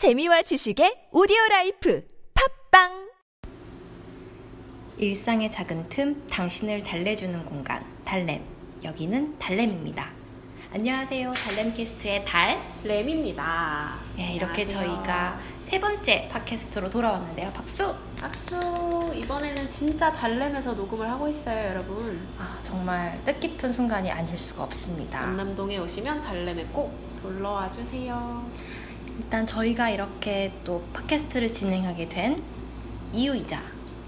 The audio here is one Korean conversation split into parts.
재미와 지식의 오디오 라이프 팟빵 일상의 작은 틈, 당신을 달래주는 공간, 달램. 여기는 달램입니다. 안녕하세요. 달램캐스트의 달. 램입니다. 예, 이렇게 안녕하세요. 저희가 세 번째 팟캐스트로 돌아왔는데요. 박수! 박수! 이번에는 진짜 달램에서 녹음을 하고 있어요, 여러분. 아, 정말 뜻깊은 순간이 아닐 수가 없습니다. 연남동에 오시면 달램에 꼭 놀러와 주세요. 일단 저희가 이렇게 또 팟캐스트를 진행하게 된 이유이자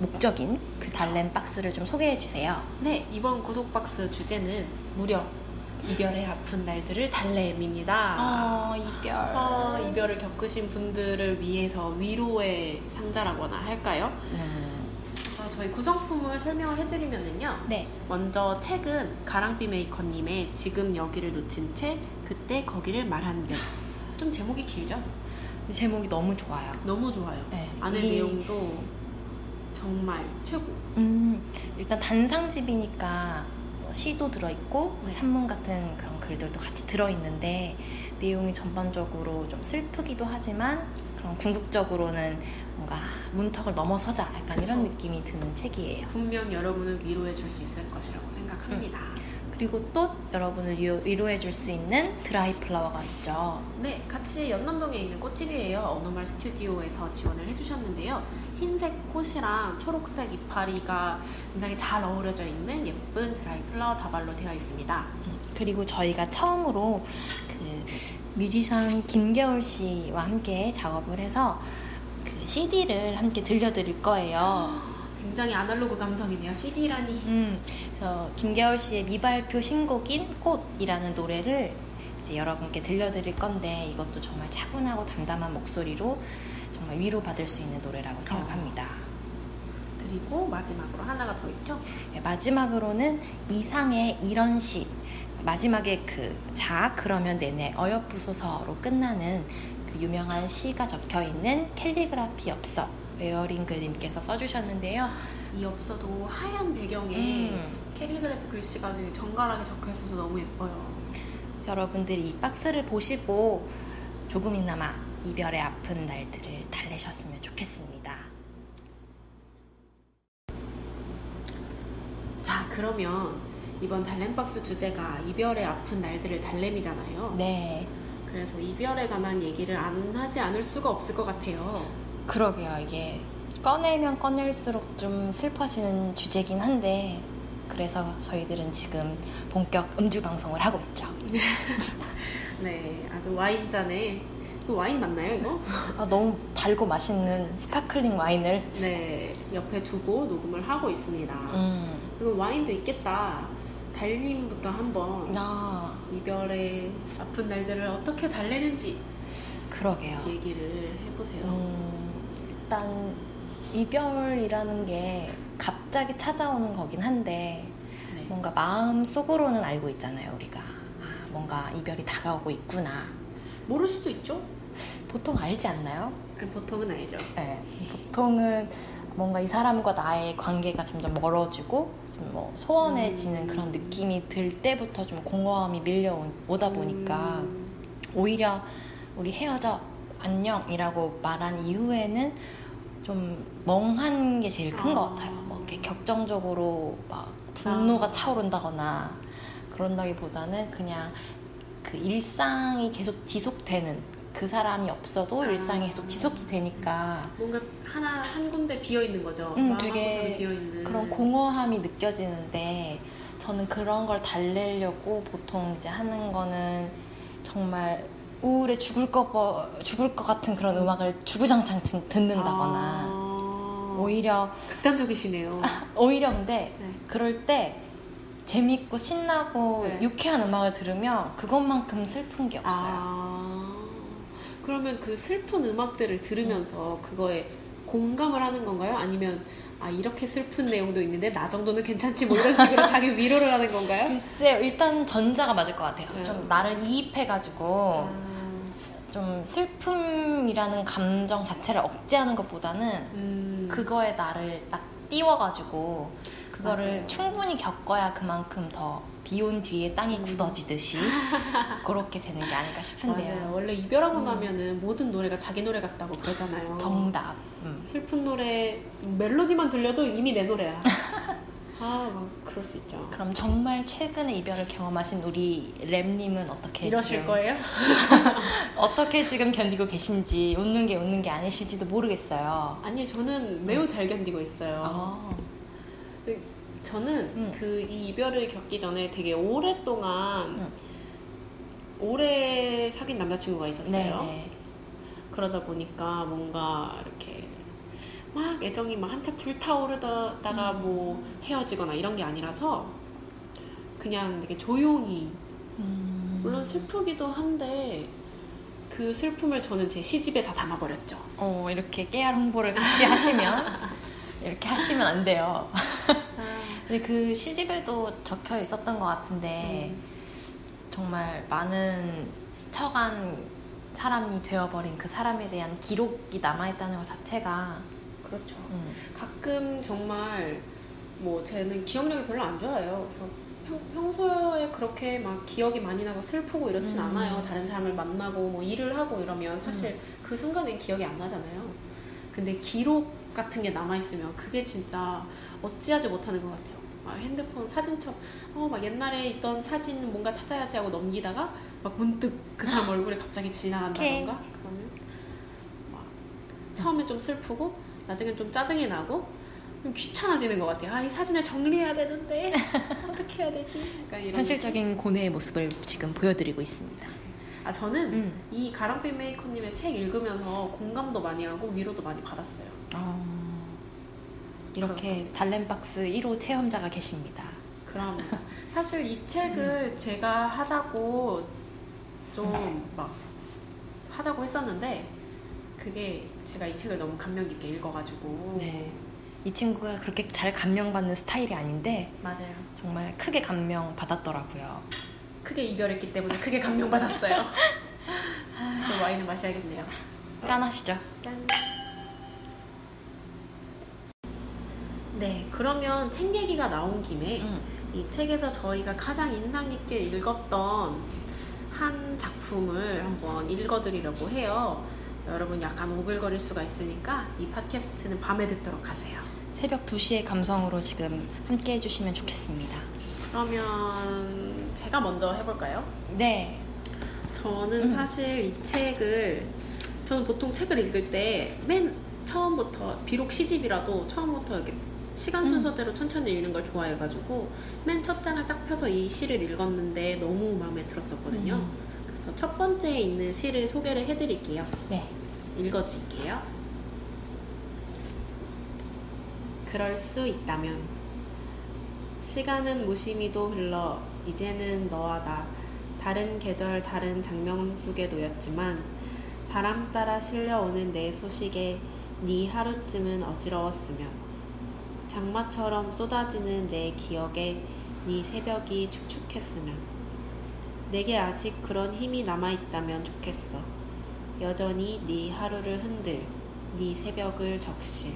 목적인 그 달램 박스를 좀 소개해 주세요. 네, 이번 구독박스 주제는 무려 이별의 아픈 날들을 달램입니다. 어, 이별. 어, 이별을 겪으신 분들을 위해서 위로의 상자라거나 할까요? 음, 그래서 저희 구성품을 설명을 해드리면은요. 네. 먼저 책은 가랑비 메이커님의 지금 여기를 놓친 채 그때 거기를 말하는 듯. 좀 제목이 길죠? 제목이 너무 좋아요. 너무 좋아요. 네. 안에 이- 내용도 정말 최고. 음, 일단 단상집이니까 뭐 시도 들어있고 네. 산문 같은 그런 글들도 같이 들어있는데 내용이 전반적으로 좀 슬프기도 하지만 그런 궁극적으로는 뭔가 문턱을 넘어서자 약간 이런 그쵸. 느낌이 드는 책이에요. 분명 여러분을 위로해 줄 수 있을 것이라고 생각합니다. 그리고 또 여러분을 위로, 해 줄 수 있는 드라이 플라워가 있죠. 네, 같이 연남동에 있는 꽃집이에요. 어노말 스튜디오에서 지원을 해주셨는데요. 흰색 꽃이랑 초록색 이파리가 굉장히 잘 어우러져 있는 예쁜 드라이 플라워 다발로 되어 있습니다. 음, 그리고 저희가 처음으로 그 뮤지션 김겨울 씨와 함께 작업을 해서 그 CD를 함께 들려드릴 거예요. 굉장히 아날로그 감성이네요. CD라니. 음, 그래서 김겨울 씨의 미발표 신곡인 꽃이라는 노래를 이제 여러분께 들려드릴 건데 이것도 정말 차분하고 담담한 목소리로 정말 위로받을 수 있는 노래라고 생각합니다. 그리고 마지막으로 하나가 더 있죠. 네, 마지막으로는 이상의 이런 시 마지막에 그 자 그러면 내내 어여쁘소서로 끝나는 그 유명한 시가 적혀 있는 캘리그라피 엽서 웨어링글님께서 써주셨는데요. 이 엽서도 하얀 배경에 음. 캘리그래피 글씨가 되게 정갈하게 적혀 있어서 너무 예뻐요. 여러분들이 이 박스를 보시고 조금이나마 이별의 아픈 날들을 달래셨으면 좋겠습니다. 자, 그러면 이번 달램박스 주제가 이별의 아픈 날들을 달램이잖아요. 네, 그래서 이별에 관한 얘기를 안 하지 않을 수가 없을 것 같아요. 그러게요. 이게 꺼내면 꺼낼수록 좀 슬퍼지는 주제긴 한데 그래서 저희들은 지금 본격 음주 방송을 하고 있죠. 네, 아주 와인잔에 이거 와인 맞나요, 이거? 아, 너무 달고 맛있는 스파클링 와인을 네, 옆에 두고 녹음을 하고 있습니다. 음, 이거 와인도 있겠다. 달님부터 한번 나 이별의 아픈 날들을 어떻게 달래는지 그러게요. 얘기를 해보세요. 음, 일단 이별이라는 게 갑자기 찾아오는 거긴 한데 네. 뭔가 마음 속으로는 알고 있잖아요 우리가 아, 뭔가 이별이 다가오고 있구나 모를 수도 있죠. 보통 알지 않나요? 아니, 보통은 알죠. 네. 보통은 뭔가 이 사람과 나의 관계가 점점 멀어지고 좀 뭐 소원해지는 음. 그런 느낌이 들 때부터 좀 공허함이 밀려오다 보니까 음, 오히려 우리 헤어져 안녕이라고 말한 이후에는 좀 멍한 게 제일 큰것 아. 같아요. 뭐 이렇게 격정적으로 막 분노가 아. 차오른다거나 그런다기보다는 그냥 그 일상이 계속 지속되는 그 사람이 없어도 아. 일상이 계속 지속이 되니까 뭔가 하나 한 군데 비어 있는 거죠. 음, 되게 그런 공허함이 느껴지는데 저는 그런 걸 달래려고 보통 이제 하는 거는 정말 우울해 죽을 것 버- 죽을 것 같은 그런 음악을 주구장창 듣- 듣는다거나 아, 오히려 극단적이시네요. 오히려 근데 네. 그럴 때 재밌고 신나고 네. 유쾌한 음악을 들으면 그것만큼 슬픈 게 없어요. 아, 그러면 그 슬픈 음악들을 들으면서 그거에 공감을 하는 건가요? 아니면 아 이렇게 슬픈 내용도 있는데 나 정도는 괜찮지 뭐 이런 식으로 자기 위로를 하는 건가요? 글쎄요, 일단 전자가 맞을 것 같아요. 네. 좀 나를 이입해가지고 아, 좀 슬픔이라는 감정 자체를 억제하는 것보다는 음, 그거에 나를 딱 띄워가지고 그거를 맞아요. 충분히 겪어야 그만큼 더 비온 뒤에 땅이 음. 굳어지듯이 그렇게 되는 게 아닐까 싶은데요. 맞아요. 원래 이별하고 음. 나면은 모든 노래가 자기 노래 같다고 그러잖아요. 정답. 음. 슬픈 노래 멜로디만 들려도 이미 내 노래야. 아, 막 그럴 수 있죠. 그럼 정말 최근에 이별을 경험하신 우리 랩님은 어떻게 이러실 지금 거예요? 어떻게 지금 견디고 계신지 웃는 게 웃는 게 아니실지도 모르겠어요. 아니, 저는 매우 잘 견디고 있어요. 아, 저는 음. 그 이 이별을 겪기 전에 되게 오랫동안 음. 오래 사귄 남자친구가 있었어요. 네 네. 그러다 보니까 뭔가 이렇게 막 애정이 막 한참 불타오르다가 음. 뭐 헤어지거나 이런 게 아니라서 그냥 되게 조용히 음. 물론 슬프기도 한데 그 슬픔을 저는 제 시집에 다 담아버렸죠. 어, 이렇게 깨알 홍보를 같이 하시면 이렇게 하시면 안 돼요. 근데 그 시집에도 적혀 있었던 것 같은데 음. 정말 많은 스쳐간 사람이 되어버린 그 사람에 대한 기록이 남아있다는 것 자체가 그렇죠. 음, 가끔 정말 뭐 쟤는 기억력이 별로 안 좋아요. 그래서 평, 평소에 그렇게 막 기억이 많이 나고 슬프고 이렇진 음. 않아요. 다른 사람을 만나고 뭐 일을 하고 이러면 사실 음. 그 순간엔 기억이 안 나잖아요. 근데 기록 같은 게 남아있으면 그게 진짜 어찌하지 못하는 것 같아요. 막 핸드폰 사진첩, 어, 막 옛날에 있던 사진 뭔가 찾아야지 하고 넘기다가 막 문득 그 사람 얼굴에 갑자기 지나간다던가 그러면 막 처음에 좀 슬프고 나중엔 좀 짜증이 나고 좀 귀찮아지는 것 같아요. 아, 이 사진을 정리해야 되는데 어떻게 해야 되지? 현실적인 고뇌의 모습을 지금 보여드리고 있습니다. 아 저는 음. 이 가랑비 메이커님의 책 읽으면서 공감도 많이 하고 위로도 많이 받았어요. 어, 이렇게 달랜박스 1호 체험자가 계십니다. 그럼 사실 이 책을 제가 하자고 좀 막 하자고 했었는데 그게 제가 이 책을 너무 감명 깊게 읽어가지고 네. 이 친구가 그렇게 잘 감명받는 스타일이 아닌데 맞아요. 정말 크게 감명 받았더라고요. 크게 이별했기 때문에 크게 감명 받았어요. 아, 또 와인을 마셔야겠네요. 짠 하시죠? 짠. 네, 그러면 책 얘기가 나온 김에 음. 이 책에서 저희가 가장 인상 깊게 읽었던 한 작품을 한번 읽어드리려고 해요. 여러분 약간 오글거릴 수가 있으니까 이 팟캐스트는 밤에 듣도록 하세요. 새벽 2시의 감성으로 지금 함께 해주시면 좋겠습니다. 그러면 제가 먼저 해볼까요? 네. 저는 음. 사실 이 책을 저는 보통 책을 읽을 때 맨 처음부터 비록 시집이라도 처음부터 이렇게 시간 음. 순서대로 천천히 읽는 걸 좋아해가지고 맨 첫 장을 딱 펴서 이 시를 읽었는데 너무 마음에 들었었거든요. 음. 그래서 첫 번째에 있는 시를 소개를 해드릴게요. 네. 읽어드릴게요. 그럴 수 있다면 시간은 무심히도 흘러 이제는 너와 나 다른 계절 다른 장면 속에 놓였지만 바람 따라 실려오는 내 소식에 네 하루쯤은 어지러웠으면 장마처럼 쏟아지는 내 기억에 네 새벽이 축축했으면 내게 아직 그런 힘이 남아있다면 좋겠어 여전히 네 하루를 흔들 네 새벽을 적실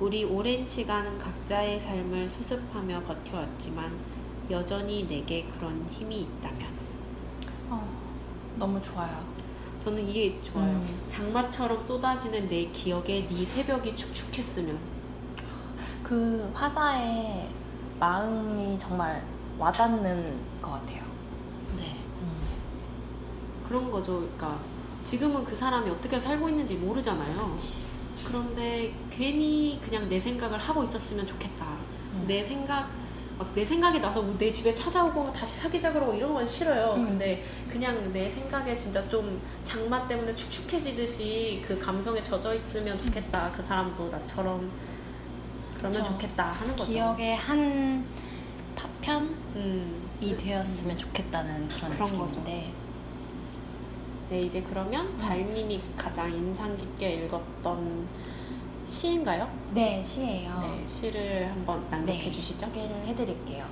우리 오랜 시간 각자의 삶을 수습하며 버텨왔지만 여전히 내게 그런 힘이 있다면 어, 너무 좋아요. 저는 이게 좋아요. 음. 장마처럼 쏟아지는 내 기억에 네 새벽이 축축했으면 그 화자의 마음이 정말 와닿는 것 같아요. 네. 음. 그런 거죠. 그러니까 지금은 그 사람이 어떻게 살고 있는지 모르잖아요. 그런데 괜히 그냥 내 생각을 하고 있었으면 좋겠다. 음. 내 생각 막 내 생각이 나서 내 집에 찾아오고 다시 사귀자 그러고 이런 건 싫어요. 음. 근데 그냥 내 생각에 진짜 좀 장마 때문에 축축해지듯이 그 감성에 젖어 있으면 좋겠다. 그 사람도 나처럼 그러면 그쵸. 좋겠다 하는 거죠. 기억의 한 파편이 음. 되었으면 좋겠다는 그런, 그런 느낌인데 네, 이제 그러면 달님이 가장 인상 깊게 읽었던 시인가요? 네 시예요. 네, 시를 한번 낭독해 네, 주시죠. 소개를 해드릴게요.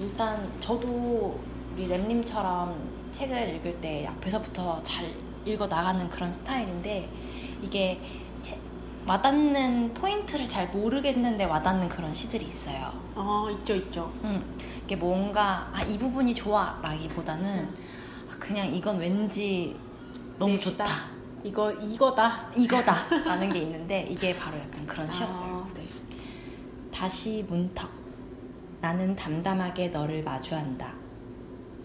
일단 저도 우리 램님처럼 책을 읽을 때 앞에서부터 잘 읽어 나가는 그런 스타일인데 이게 책- 와닿는 포인트를 잘 모르겠는데 와닿는 그런 시들이 있어요. 아 있죠 있죠. 음, 이게 뭔가 아, 이 부분이 좋아라기보다는 아, 그냥 이건 왠지 너무. 좋다. 이거 이거다. 이거다라는 게 있는데 이게 바로 약간 그런 시였어요. 아, 네. 다시 문턱. 나는 담담하게 너를 마주한다.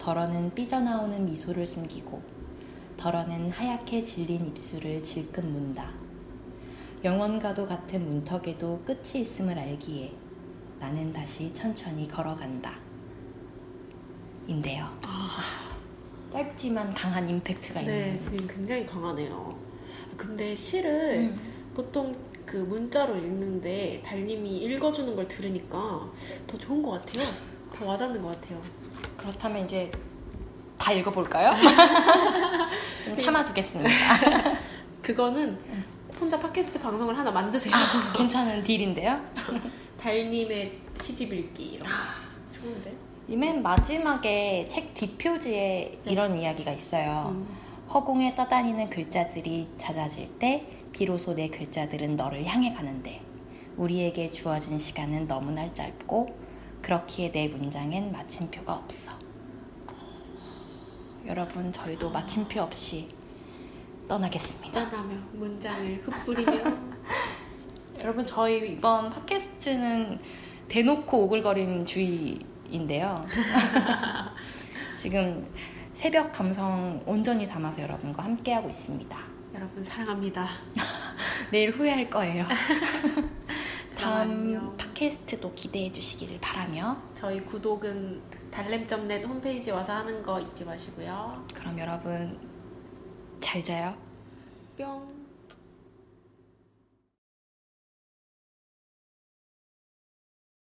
덜어는 삐져나오는 미소를 숨기고, 덜어는 하얗게 질린 입술을 질끈 문다. 영원과도 같은 문턱에도 끝이 있음을 알기에 나는 다시 천천히 걸어간다. 인데요. 아, 짧지만 강한 임팩트가 네 있는. 지금 굉장히 강하네요. 근데 시를 음. 보통 그 문자로 읽는데 달님이 읽어주는 걸 들으니까 더 좋은 것 같아요. 더 와닿는 것 같아요. 그렇다면 이제 다 읽어볼까요? 좀 참아두겠습니다. 그거는 혼자 팟캐스트 방송을 하나 만드세요. 아, 괜찮은 딜인데요. 달님의 시집 읽기 이런 거. 좋은데? 이 맨 마지막에 책 뒷표지에 네. 이런 이야기가 있어요. 음. 허공에 떠다니는 글자들이 잦아질 때 비로소 내 글자들은 너를 향해 가는데 우리에게 주어진 시간은 너무나 짧고 그렇기에 내 문장엔 마침표가 없어. 여러분 저희도 마침표 없이 떠나겠습니다. 떠나며 문장을 흩뿌리며 여러분 저희 이번 팟캐스트는 대놓고 오글거림 주의 인데요. 지금 새벽 감성 온전히 담아서 여러분과 함께하고 있습니다. 여러분 사랑합니다. 내일 후회할 거예요. 다음 안녕. 팟캐스트도 기대해 주시기를 바라며 저희 구독은 달램.net 홈페이지 와서 하는 거 잊지 마시고요. 그럼 여러분 잘 자요. 뿅.